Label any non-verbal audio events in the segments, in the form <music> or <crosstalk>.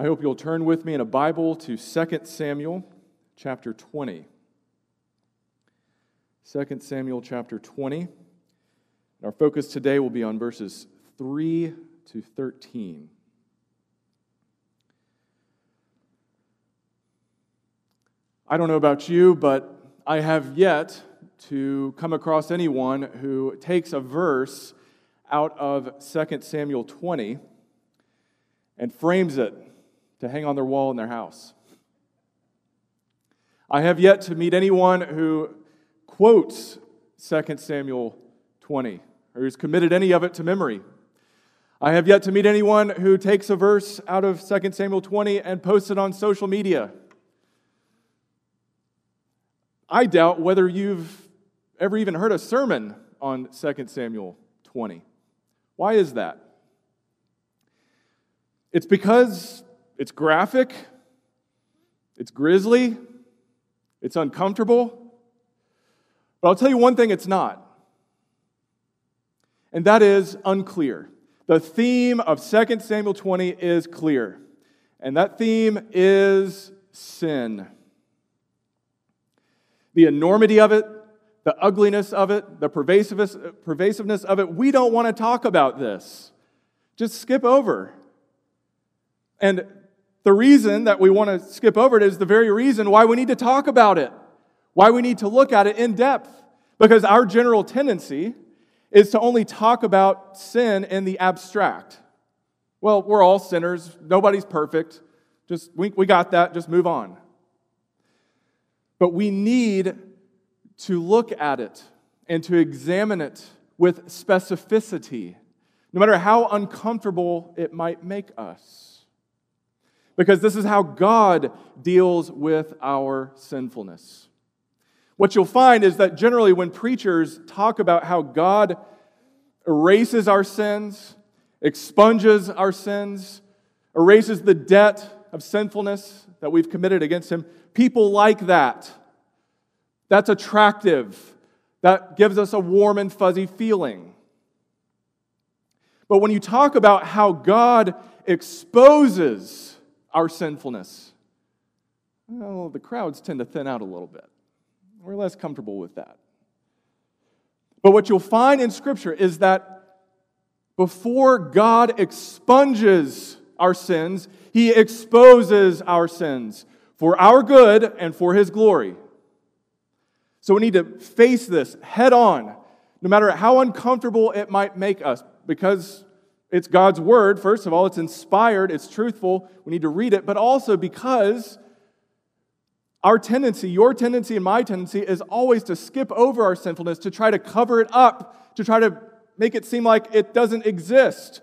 I hope you'll turn with me in a Bible to 2 Samuel chapter 20. 2 Samuel chapter 20. Our focus today will be on verses 3 to 13. I don't know about you, but I have yet to come across anyone who takes a verse out of 2 Samuel 20 and frames it to hang on their wall in their house. I have yet to meet anyone who quotes 2 Samuel 20 or who's committed any of it to memory. I have yet to meet anyone who takes a verse out of 2 Samuel 20 and posts it on social media. I doubt whether you've ever even heard a sermon on 2 Samuel 20. Why is that? It's because it's graphic, it's grisly, it's uncomfortable. But I'll tell you one thing it's not, and that is unclear. The theme of 2 Samuel 20 is clear, and that theme is sin. The enormity of it, the ugliness of it, the pervasiveness, of it, we don't want to talk about this. Just skip over. And the reason that we want to skip over it is the very reason why we need to talk about it, why we need to look at it in depth. Because our general tendency is to only talk about sin in the abstract. Well, we're all sinners, nobody's perfect. Just, we, we got that, just move on. But we need to look at it and to examine it with specificity, no matter how uncomfortable it might make us. Because this is how God deals with our sinfulness. What you'll find is that generally, when preachers talk about how God erases our sins, expunges our sins, erases the debt of sinfulness that we've committed against Him, people like that. That's attractive. That gives us a warm and fuzzy feeling. But when you talk about how God exposes our sinfulness, well, the crowds tend to thin out a little bit. We're less comfortable with that. But what you'll find in Scripture is that before God expunges our sins, He exposes our sins for our good and for His glory. So we need to face this head on, no matter how uncomfortable it might make us, because it's God's word. First of all, it's inspired, it's truthful. We need to read it, but also because our tendency, your tendency and my tendency, is always to skip over our sinfulness, to try to cover it up, to try to make it seem like it doesn't exist,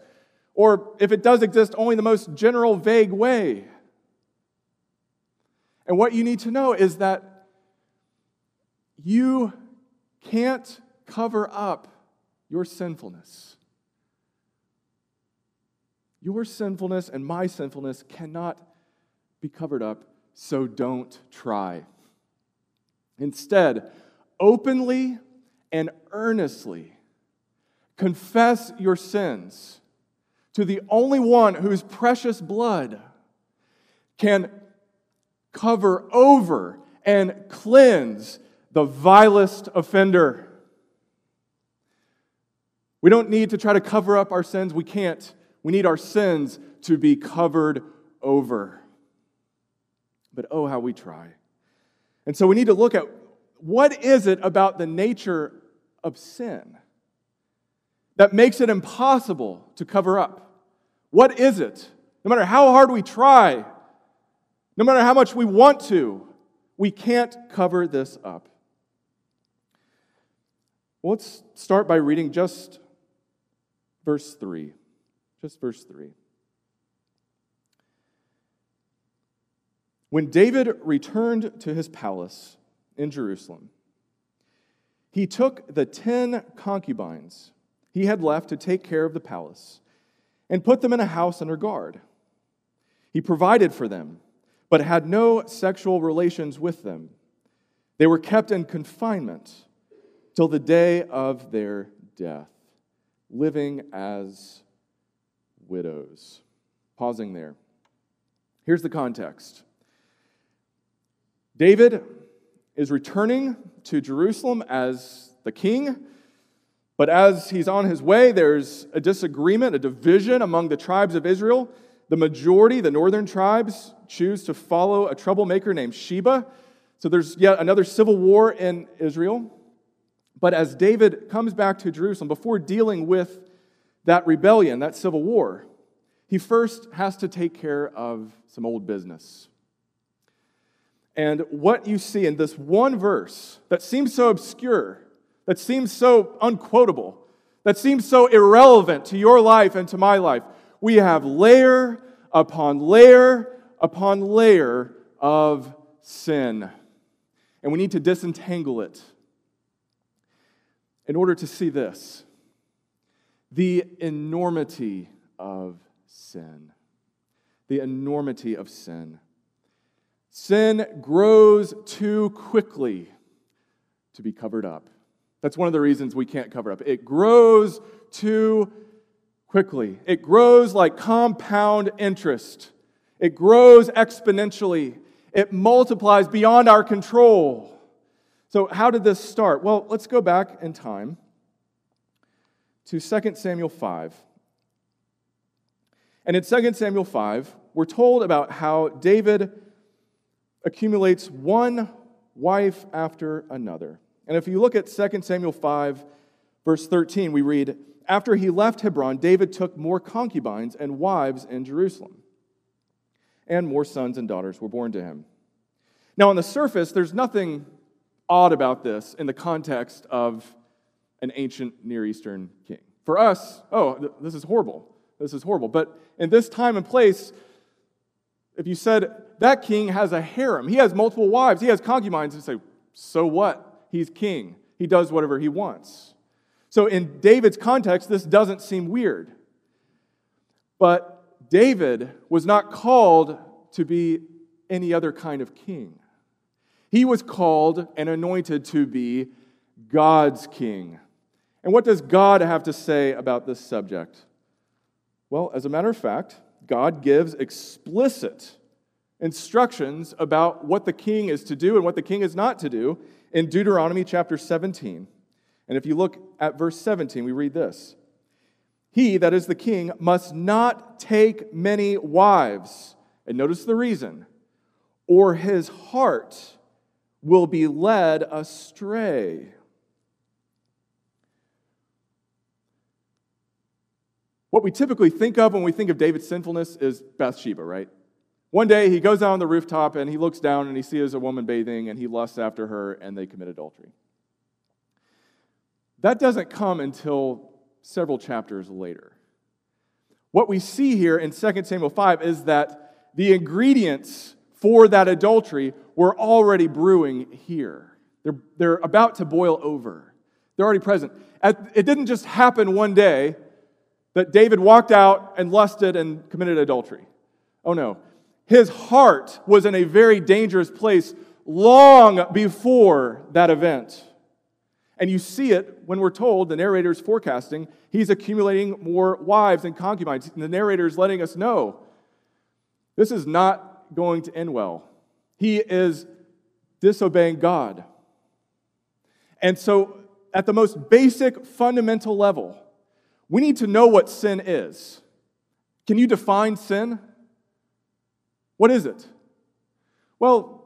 or if it does exist, only in the most general, vague way. And what you need to know is that you can't cover up your sinfulness. Your sinfulness and my sinfulness cannot be covered up, so don't try. Instead, openly and earnestly confess your sins to the only one whose precious blood can cover over and cleanse the vilest offender. We don't need to try to cover up our sins. We can't. We need our sins to be covered over. But oh, how we try. And so we need to look at what is it about the nature of sin that makes it impossible to cover up? What is it? No matter how hard we try, no matter how much we want to, we can't cover this up. Well, let's start by reading just verse 3. Just verse 3. When David returned to his palace in Jerusalem, he took the ten concubines he had left to take care of the palace and put them in a house under guard. He provided for them, but had no sexual relations with them. They were kept in confinement till the day of their death, living as widows. Pausing there. Here's the context David is returning to Jerusalem as the king. But as he's on his way, there's a disagreement, a division among the tribes of Israel. The majority, the northern tribes, choose to follow a troublemaker named Sheba. So there's yet another civil war in Israel. But as David comes back to Jerusalem, before dealing with that rebellion, that civil war, he first has to take care of some old business. And what you see in this one verse that seems so obscure, that seems so unquotable, that seems so irrelevant to your life and to my life, we have layer upon layer upon layer of sin. And we need to disentangle it in order to see this the enormity of sin. The enormity of sin. Sin grows too quickly to be covered up. That's one of the reasons we can't cover up. It grows too quickly. It grows like compound interest. It grows exponentially. It multiplies beyond our control. So, how did this start? Well, let's go back in time to 2 Samuel 5. And in 2 Samuel 5, we're told about how David accumulates one wife after another. And if you look at 2 Samuel 5, verse 13, we read After he left Hebron, David took more concubines and wives in Jerusalem, and more sons and daughters were born to him. Now, on the surface, there's nothing odd about this in the context of an ancient Near Eastern king. For us, oh, this is horrible. This is horrible. But in this time and place, if you said that king has a harem, he has multiple wives, he has concubines, you say, so what? He's king. He does whatever he wants. So in David's context, this doesn't seem weird. But David was not called to be any other kind of king. He was called and anointed to be God's king. And what does God have to say about this subject? Well, as a matter of fact, God gives explicit instructions about what the king is to do and what the king is not to do in Deuteronomy chapter 17. And if you look at verse 17, we read this He, that is the king, must not take many wives. And notice the reason, or his heart will be led astray. What we typically think of when we think of David's sinfulness is Bathsheba, right? One day he goes out on the rooftop and he looks down and he sees a woman bathing and he lusts after her and they commit adultery. That doesn't come until several chapters later. What we see here in 2 Samuel 5 is that the ingredients for that adultery were already brewing here. They're, they're about to boil over, they're already present. It didn't just happen one day that David walked out and lusted and committed adultery. Oh no. His heart was in a very dangerous place long before that event. And you see it when we're told, the narrator is forecasting, he's accumulating more wives and concubines. And the narrator is letting us know this is not going to end well. He is disobeying God. And so, at the most basic, fundamental level, we need to know what sin is. Can you define sin? What is it? Well,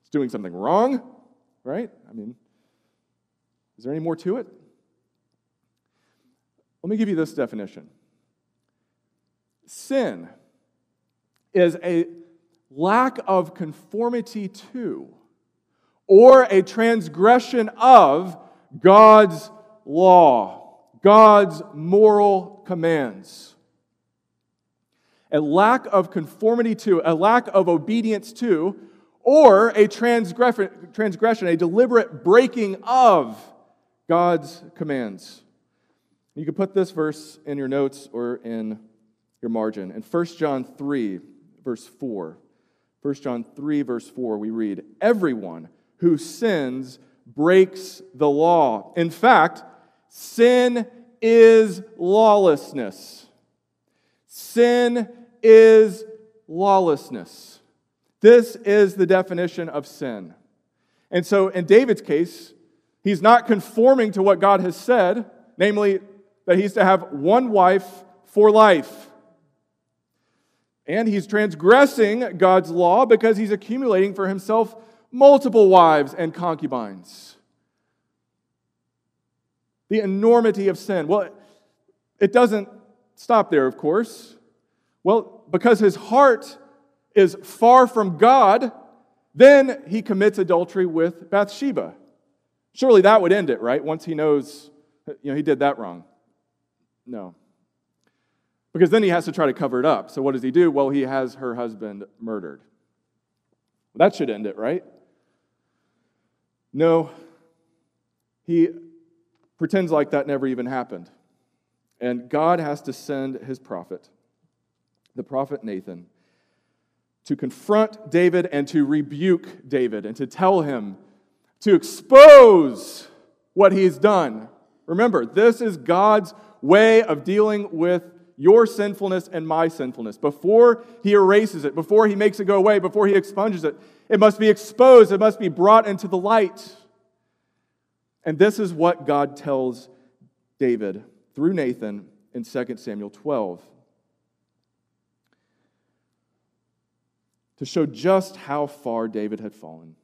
it's doing something wrong, right? I mean, is there any more to it? Let me give you this definition sin is a lack of conformity to or a transgression of God's law, God's moral commands a lack of conformity to, a lack of obedience to, or a transgression, a deliberate breaking of God's commands. You can put this verse in your notes or in your margin. In 1 John 3, verse 4, 1 John 3, verse 4, we read, Everyone who sins breaks the law. In fact, sin is lawlessness. Sin is lawlessness. This is the definition of sin. And so in David's case, he's not conforming to what God has said, namely that he's to have one wife for life. And he's transgressing God's law because he's accumulating for himself multiple wives and concubines. The enormity of sin. Well, it doesn't stop there, of course. Well, because his heart is far from God, then he commits adultery with Bathsheba. Surely that would end it, right? Once he knows, you know, he did that wrong. No. Because then he has to try to cover it up. So what does he do? Well, he has her husband murdered. That should end it, right? No. He pretends like that never even happened. And God has to send his prophet, the prophet Nathan, to confront David and to rebuke David and to tell him to expose what he's done. Remember, this is God's way of dealing with your sinfulness and my sinfulness. Before he erases it, before he makes it go away, before he expunges it, it must be exposed, it must be brought into the light. And this is what God tells David through Nathan in 2 Samuel 12. To show just how far David had fallen.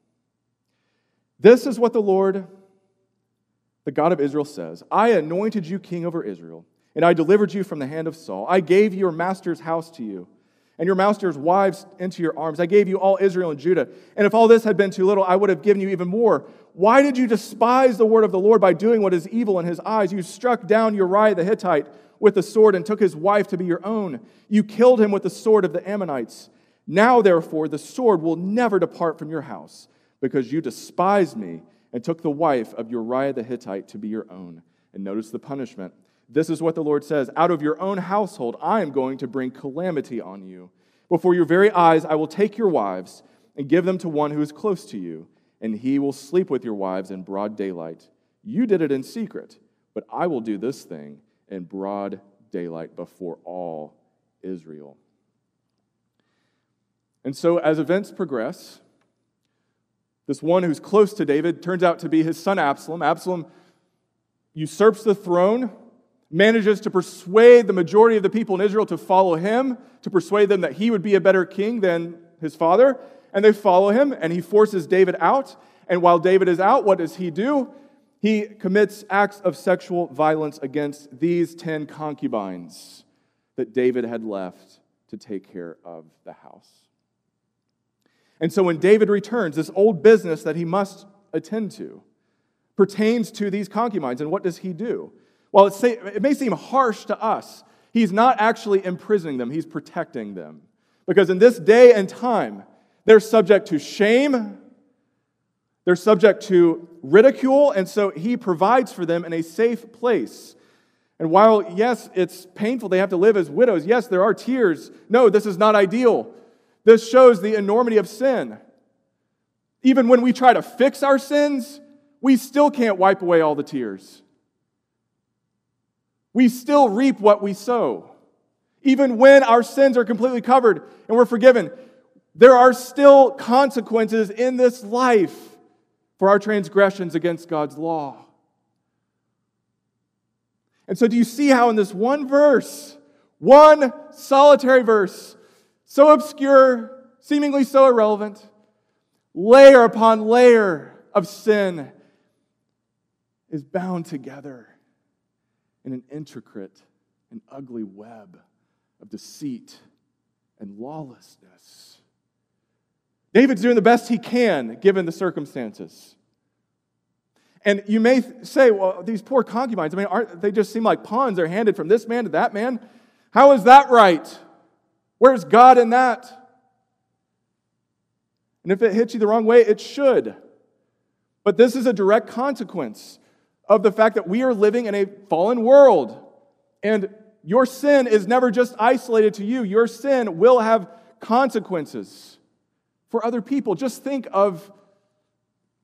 This is what the Lord, the God of Israel, says I anointed you king over Israel and I delivered you from the hand of Saul. I gave your master's house to you, and your master's wives into your arms. I gave you all Israel and Judah. And if all this had been too little, I would have given you even more. Why did you despise the word of the Lord by doing what is evil in his eyes? You struck down Uriah the Hittite with the sword and took his wife to be your own. You killed him with the sword of the Ammonites. Now, therefore, the sword will never depart from your house, because you despised me and took the wife of Uriah the Hittite to be your own. And notice the punishment this is what the Lord says Out of your own household, I am going to bring calamity on you. Before your very eyes, I will take your wives and give them to one who is close to you, and he will sleep with your wives in broad daylight. You did it in secret, but I will do this thing in broad daylight before all Israel. And so, as events progress, this one who's close to David turns out to be his son Absalom. Absalom usurps the throne manages to persuade the majority of the people in Israel to follow him, to persuade them that he would be a better king than his father. And they follow him, and he forces David out. And while David is out, what does he do? He commits acts of sexual violence against these 10 concubines that David had left to take care of the house. And so when David returns, this old business that he must attend to pertains to these concubines. And what does he do? While it may seem harsh to us, he's not actually imprisoning them, he's protecting them. Because in this day and time, they're subject to shame, they're subject to ridicule, and so he provides for them in a safe place. And while, yes, it's painful, they have to live as widows, yes, there are tears. No, this is not ideal. This shows the enormity of sin. Even when we try to fix our sins, we still can't wipe away all the tears we still reap what we sow. Even when our sins are completely covered and we're forgiven, there are still consequences in this life for our transgressions against God's law. And so, do you see how in this one verse, one solitary verse, so obscure, seemingly so irrelevant, layer upon layer of sin is bound together? in an intricate and ugly web of deceit and lawlessness. David's doing the best he can given the circumstances. And you may say, well, these poor concubines, I mean, aren't they just seem like pawns? They're handed from this man to that man. How is that right? Where's God in that? And if it hits you the wrong way, it should. But this is a direct consequence of the fact that we are living in a fallen world. And your sin is never just isolated to you, your sin will have consequences for other people. Just think of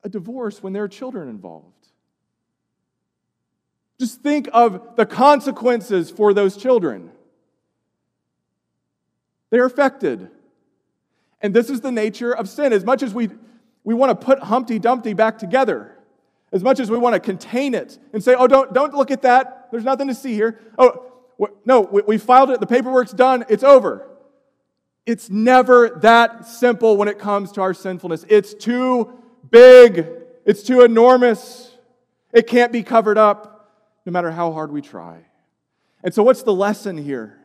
a divorce when there are children involved. Just think of the consequences for those children. They're affected And this is the nature of sin. As much as we, we want to put Humpty Dumpty back together, as much as we want to contain it and say, oh, don't, don't look at that, there's nothing to see here. Oh, no, we, we filed it, the paperwork's done, it's over. It's never that simple when it comes to our sinfulness. It's too big, it's too enormous. It can't be covered up no matter how hard we try. And so, what's the lesson here?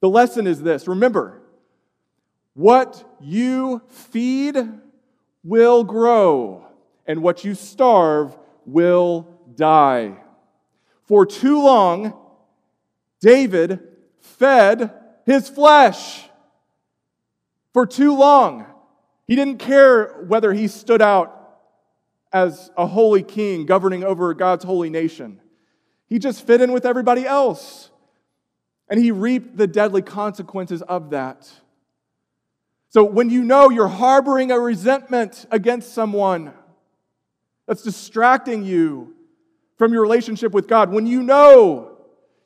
The lesson is this remember, what you feed will grow, and what you starve will die. For too long, David fed his flesh. For too long, he didn't care whether he stood out as a holy king governing over God's holy nation. He just fit in with everybody else. And he reaped the deadly consequences of that. So when you know you're harboring a resentment against someone that's distracting you from your relationship with God, when you know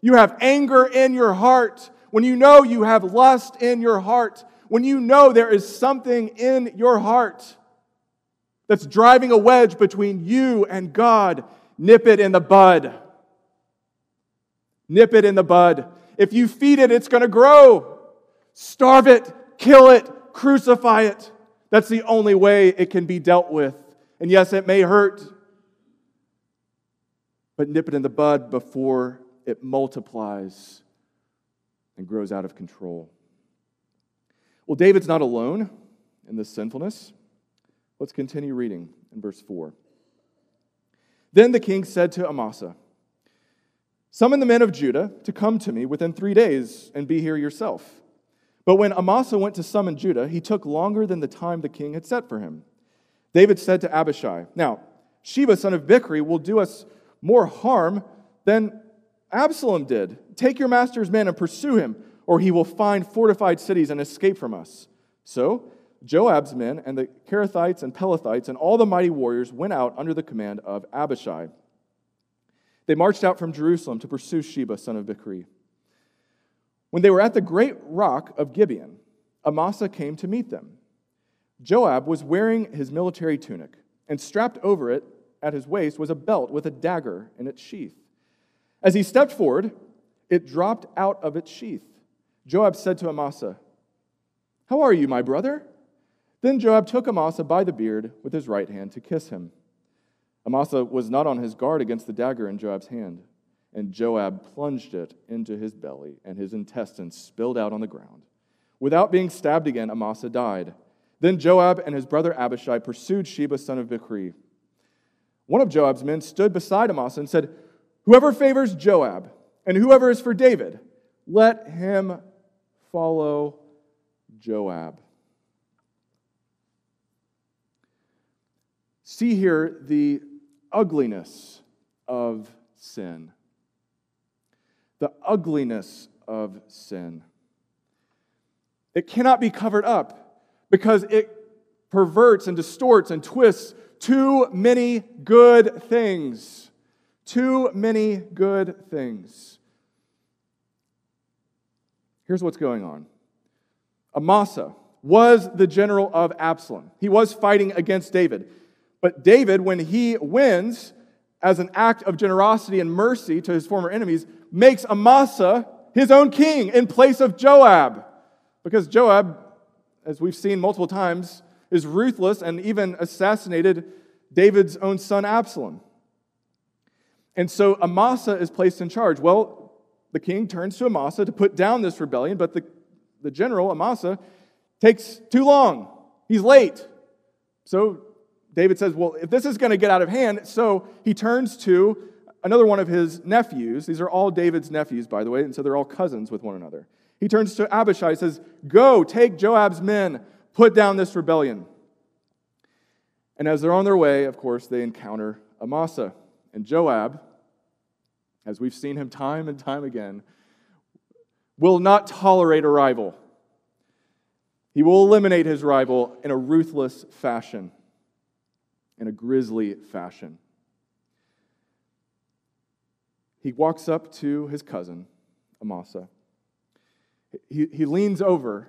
you have anger in your heart, when you know you have lust in your heart, when you know there is something in your heart that's driving a wedge between you and God, nip it in the bud. Nip it in the bud. If you feed it, it's going to grow. Starve it, kill it, crucify it. That's the only way it can be dealt with. And yes, it may hurt, but nip it in the bud before it multiplies and grows out of control. Well, David's not alone in this sinfulness. Let's continue reading in verse 4. Then the king said to Amasa, Summon the men of Judah to come to me within three days and be here yourself. But when Amasa went to summon Judah, he took longer than the time the king had set for him. David said to Abishai, Now, Sheba, son of Bichri, will do us more harm than Absalom did. Take your master's men and pursue him, or he will find fortified cities and escape from us. So Joab's men and the Kerethites and Pelethites and all the mighty warriors went out under the command of Abishai. They marched out from Jerusalem to pursue Sheba, son of Bichri. When they were at the great rock of Gibeon, Amasa came to meet them. Joab was wearing his military tunic, and strapped over it at his waist was a belt with a dagger in its sheath. As he stepped forward, it dropped out of its sheath. Joab said to Amasa, How are you, my brother? Then Joab took Amasa by the beard with his right hand to kiss him. Amasa was not on his guard against the dagger in Joab's hand, and Joab plunged it into his belly, and his intestines spilled out on the ground. Without being stabbed again, Amasa died. Then Joab and his brother Abishai pursued Sheba, son of Bichri. One of Joab's men stood beside Amasa and said, Whoever favors Joab and whoever is for David, let him follow Joab. See here the ugliness of sin. The ugliness of sin. It cannot be covered up because it perverts and distorts and twists too many good things. Too many good things. Here's what's going on Amasa was the general of Absalom, he was fighting against David. But David, when he wins as an act of generosity and mercy to his former enemies, makes Amasa his own king in place of Joab. Because Joab, as we've seen multiple times, is ruthless and even assassinated David's own son Absalom. And so Amasa is placed in charge. Well, the king turns to Amasa to put down this rebellion, but the, the general, Amasa, takes too long. He's late. So David says, Well, if this is going to get out of hand, so he turns to another one of his nephews. These are all David's nephews, by the way, and so they're all cousins with one another. He turns to Abishai and says, Go, take Joab's men, put down this rebellion. And as they're on their way, of course, they encounter Amasa. And Joab, as we've seen him time and time again, will not tolerate a rival. He will eliminate his rival in a ruthless fashion in a grisly fashion. He walks up to his cousin, Amasa. He, he leans over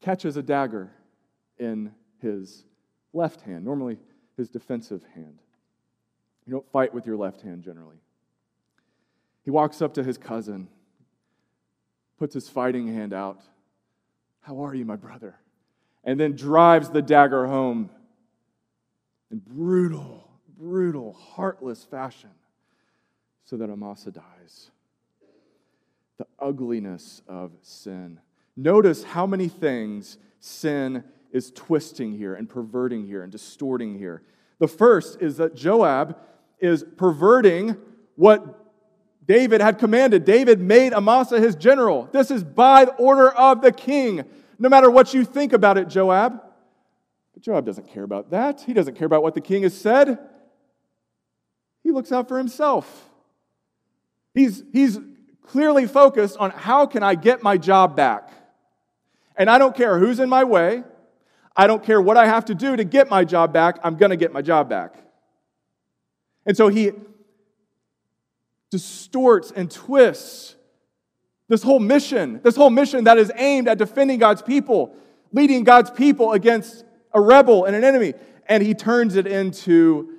catches a dagger in his left hand, normally his defensive hand. You don't fight with your left hand generally. He walks up to his cousin, puts his fighting hand out. How are you, my brother? And then drives the dagger home in brutal, brutal, heartless fashion so that Amasa dies. The ugliness of sin. Notice how many things sin is twisting here and perverting here and distorting here. The first is that Joab is perverting what David had commanded. David made Amasa his general. This is by order of the king. No matter what you think about it, Joab. But Joab doesn't care about that. He doesn't care about what the king has said. He looks out for himself. He's, he's clearly focused on how can I get my job back? And I don't care who's in my way. I don't care what I have to do to get my job back. I'm going to get my job back. And so he distorts and twists this whole mission, this whole mission that is aimed at defending God's people, leading God's people against a rebel and an enemy, and he turns it into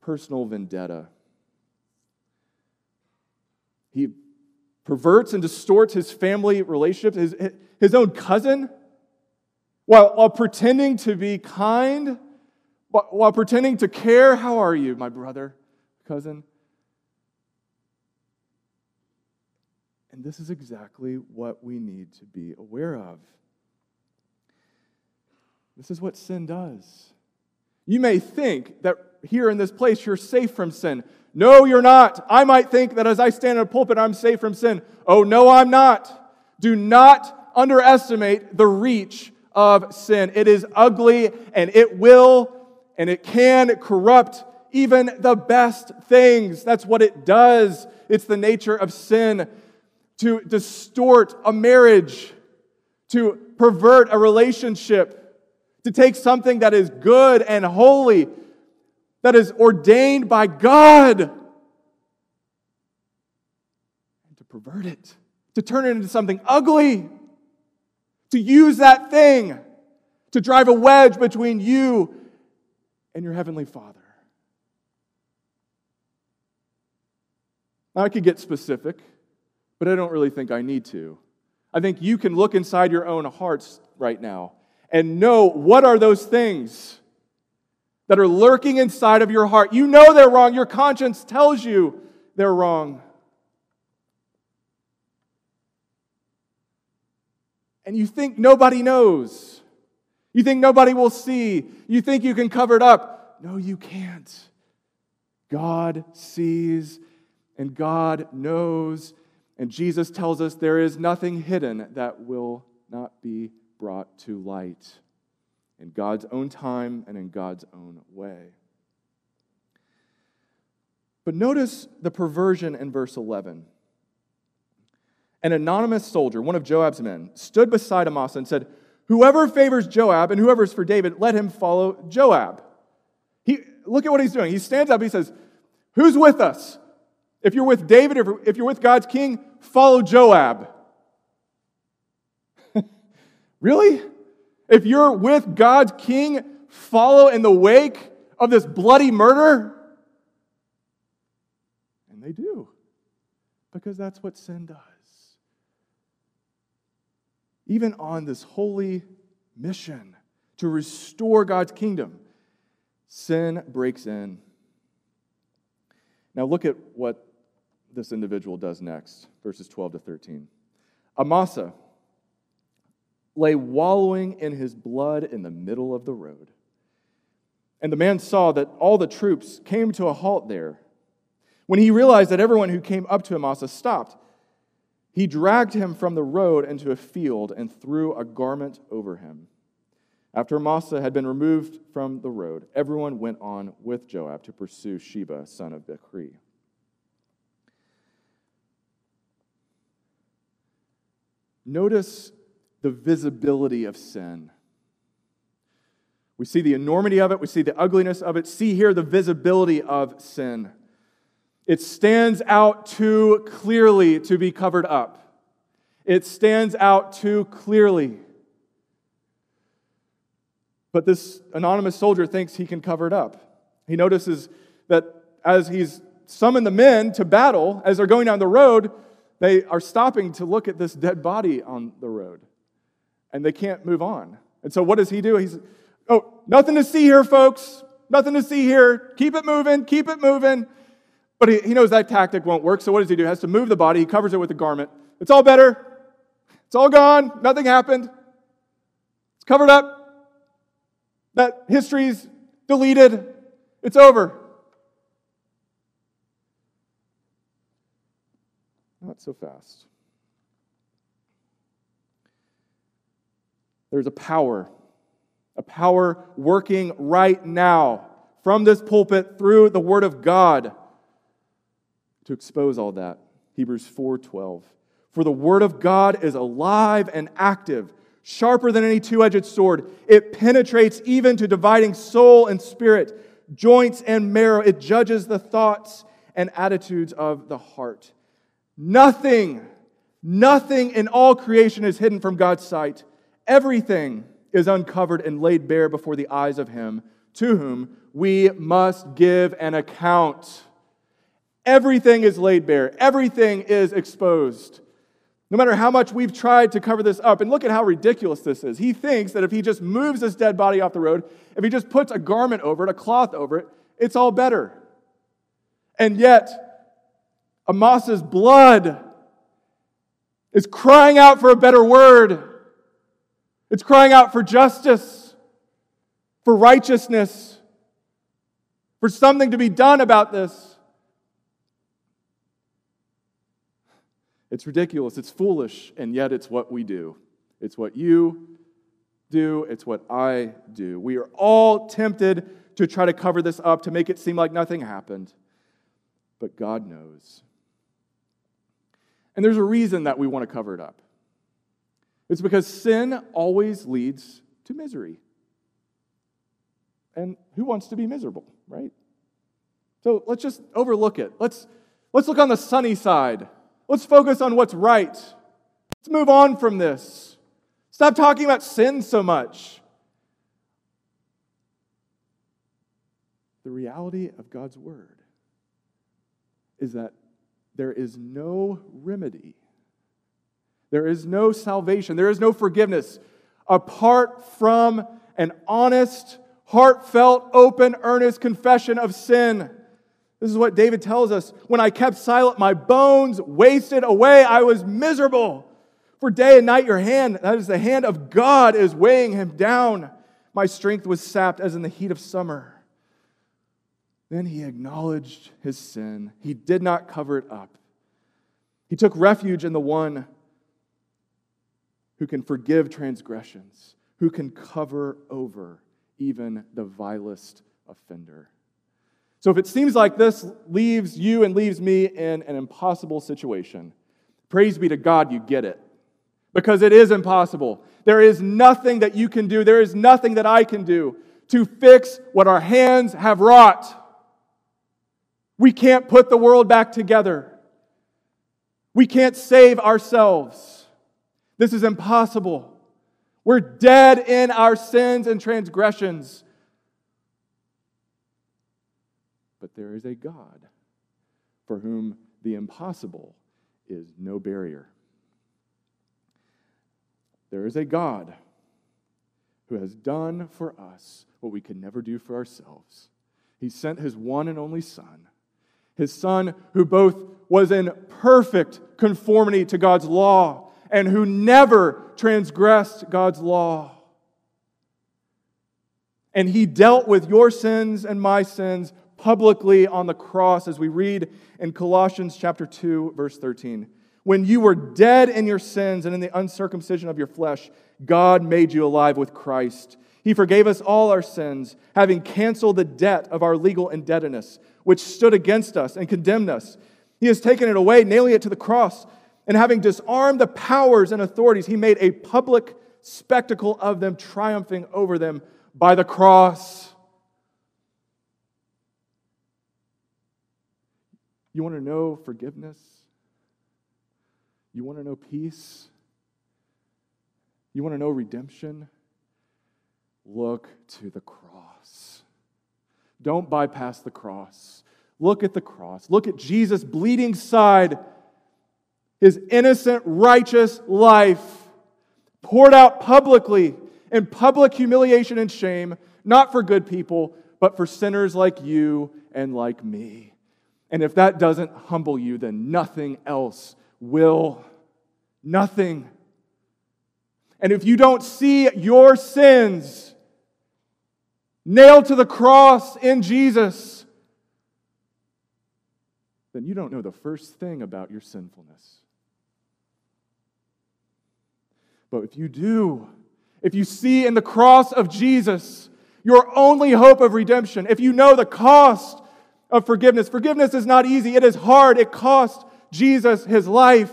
personal vendetta. He perverts and distorts his family relationships, his, his own cousin, while, while pretending to be kind, while, while pretending to care. How are you, my brother, cousin? And this is exactly what we need to be aware of. This is what sin does. You may think that here in this place you're safe from sin. No, you're not. I might think that as I stand in a pulpit, I'm safe from sin. Oh, no, I'm not. Do not underestimate the reach of sin. It is ugly and it will and it can corrupt even the best things. That's what it does. It's the nature of sin to distort a marriage, to pervert a relationship to take something that is good and holy, that is ordained by God, and to pervert it, to turn it into something ugly, to use that thing to drive a wedge between you and your Heavenly Father. Now, I could get specific, but I don't really think I need to. I think you can look inside your own hearts right now and know what are those things that are lurking inside of your heart. You know they're wrong, your conscience tells you they're wrong. And you think nobody knows. You think nobody will see. You think you can cover it up. No, you can't. God sees and God knows. And Jesus tells us there is nothing hidden that will not be brought to light in God's own time and in God's own way. But notice the perversion in verse 11. An anonymous soldier, one of Joab's men, stood beside Amasa and said, Whoever favors Joab and whoever is for David, let him follow Joab. He, look at what he's doing. He stands up, he says, Who's with us? If you're with David, if you're with God's king, follow Joab. <laughs> Really? If you're with God's king, follow in the wake of this bloody murder? And they do, because that's what sin does. Even on this holy mission to restore God's kingdom, sin breaks in. Now, look at what this individual does next, verses 12 to 13. Amasa, lay wallowing in his blood in the middle of the road. And the man saw that all the troops came to a halt there. When he realized that everyone who came up to Amasa stopped, he dragged him from the road into a field and threw a garment over him. After Amasa had been removed from the road, everyone went on with Joab to pursue Sheba, son of Bichri. Notice the visibility of sin. We see the enormity of it, we see the ugliness of it. See here the visibility of sin. It stands out too clearly to be covered up. It stands out too clearly. But this anonymous soldier thinks he can cover it up. He notices that as he's summoned the men to battle, as they're going down the road, they are stopping to look at this dead body on the road. And they can't move on. And so what does he do? He's, oh, nothing to see here, folks. Nothing to see here. Keep it moving, keep it moving. But he, he knows that tactic won't work. So what does he do? He has to move the body. He covers it with a garment. It's all better. It's all gone. Nothing happened. It's covered up. That history's deleted. It's over. Not so fast. There's a power, a power working right now from this pulpit through the Word of God to expose all that. Hebrews 4:12. For the Word of God is alive and active sharper than any two edged sword. It penetrates even to dividing soul and spirit, joints and marrow. It judges the thoughts and attitudes of the heart. Nothing, nothing in all creation is hidden from God's sight. Everything is uncovered and laid bare before the eyes of Him to whom we must give an account. Everything is laid bare, everything is exposed. No matter how much we've tried to cover this up, and look at how ridiculous this is. He thinks that if he just moves this dead body off the road, if he just puts a garment over it, a cloth over it, it's all better. And yet, Amasa blood is crying out for a better word. It's crying out for justice, for righteousness, for something to be done about this. It's ridiculous, it's foolish, and yet it's what we do. It's what you do, it's what I do. We are all tempted to try to cover this up, to make it seem like nothing happened. But God knows. And there's a reason that we want to cover it up. It's because sin always leads to misery. And who wants to be miserable, right? So let's just overlook it. Let's, let's look on the sunny side. Let's focus on what's right. Let's move on from this. Stop talking about sin so much. The reality of God's word is that there is no remedy, there is no salvation, there is no forgiveness apart from an honest, heartfelt, open, earnest confession of sin. This is what David tells us. When I kept silent, my bones wasted away. I was miserable. For day and night, your hand, that is the hand of God, is weighing him down. My strength was sapped as in the heat of summer. Then he acknowledged his sin. He did not cover it up. He took refuge in the one who can forgive transgressions, who can cover over even the vilest offender. So if it seems like this leaves you and leaves me in an impossible situation, praise be to God you get it. Because it is impossible. There is nothing that you can do, there is nothing that I can do to fix what our hands have wrought. We can't put the world back together. We can't save ourselves. This is impossible. We're dead in our sins and transgressions. But there is a God for whom the impossible is no barrier. There is a God who has done for us what we could never do for ourselves. He sent his one and only Son, his Son who both was in perfect conformity to God's law and who never transgressed God's law. And he dealt with your sins and my sins publicly on the cross, as we read in Colossians chapter 2, verse 13. When you were dead in your sins and in the uncircumcision of your flesh, God made you alive with Christ. He forgave us all our sins, having canceled the debt of our legal indebtedness, which stood against us and condemned us. He has taken it away, nailing it to the cross, and having disarmed the powers and authorities, he made a public spectacle of them, triumphing over them by the cross. You want to know forgiveness? You want to know peace? You want to know redemption? look to the cross. Don't bypass the cross. Look at the cross. Look at Jesus' bleeding side, his innocent, righteous life poured out publicly in public humiliation and shame, not for good people, but for sinners like you and like me. And if that doesn't humble you, then nothing else will. Nothing. And if you don't see your sins nailed to the cross in Jesus, then you don't know the first thing about your sinfulness. But if you do, if you see in the cross of Jesus your only hope of redemption, if you know the cost of forgiveness, forgiveness is not easy, it is hard, it cost Jesus his life.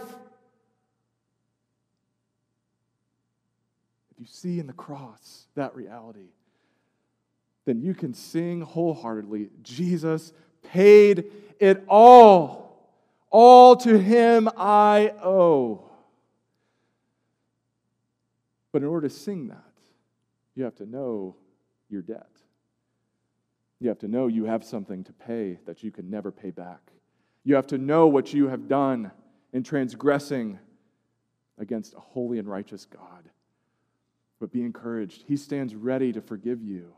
If you see in the cross that reality, then you can sing wholeheartedly Jesus paid it all. All to him I owe. But in order to sing that, you have to know your debt. You have to know you have something to pay that you can never pay back. You have to know what you have done in transgressing against a holy and righteous God. But be encouraged. He stands ready to forgive you.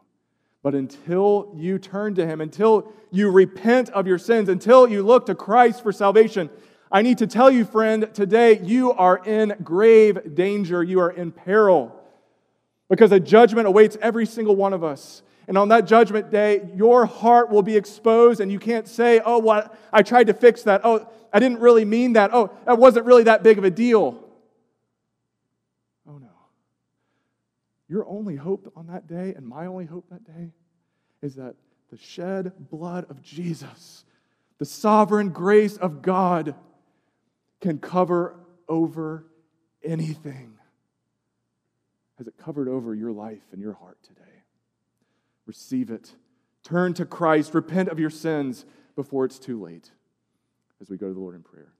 But until you turn to Him, until you repent of your sins, until you look to Christ for salvation, I need to tell you, friend, today you are in grave danger. You are in peril because a judgment awaits every single one of us. And on that judgment day, your heart will be exposed, and you can't say, Oh, what? I tried to fix that. Oh, I didn't really mean that. Oh, that wasn't really that big of a deal. Oh, no. Your only hope on that day, and my only hope that day, is that the shed blood of Jesus, the sovereign grace of God, can cover over anything. Has it covered over your life and your heart today? Receive it. Turn to Christ. Repent of your sins before it's too late as we go to the Lord in prayer.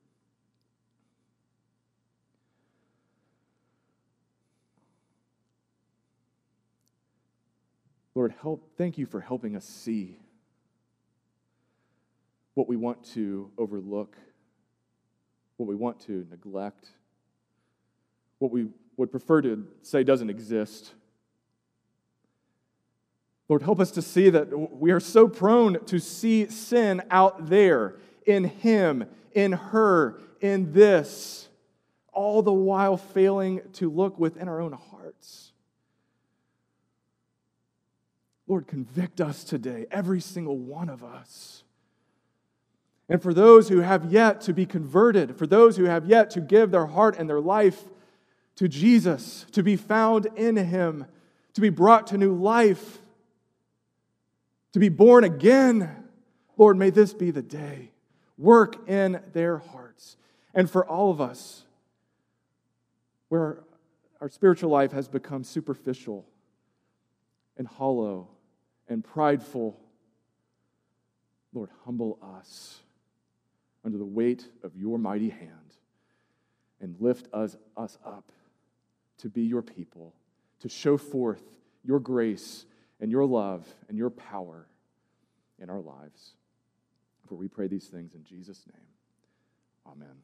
Lord, help, thank you for helping us see what we want to overlook what we want to neglect, what we would prefer to say doesn't exist. Lord, help us to see that we are so prone to see sin out there in him, in her, in this, all the while failing to look within our own hearts. Lord, convict us today, every single one of us. And for those who have yet to be converted, for those who have yet to give their heart and their life to Jesus, to be found in Him, to be brought to new life, to be born again, Lord, may this be the day. Work in their hearts. And for all of us, where our spiritual life has become superficial and hollow and prideful, Lord, humble us under the weight of your mighty hand and lift us, us up to be your people, to show forth your grace and your love and your power in our lives. For we pray these things in Jesus' name. Amen.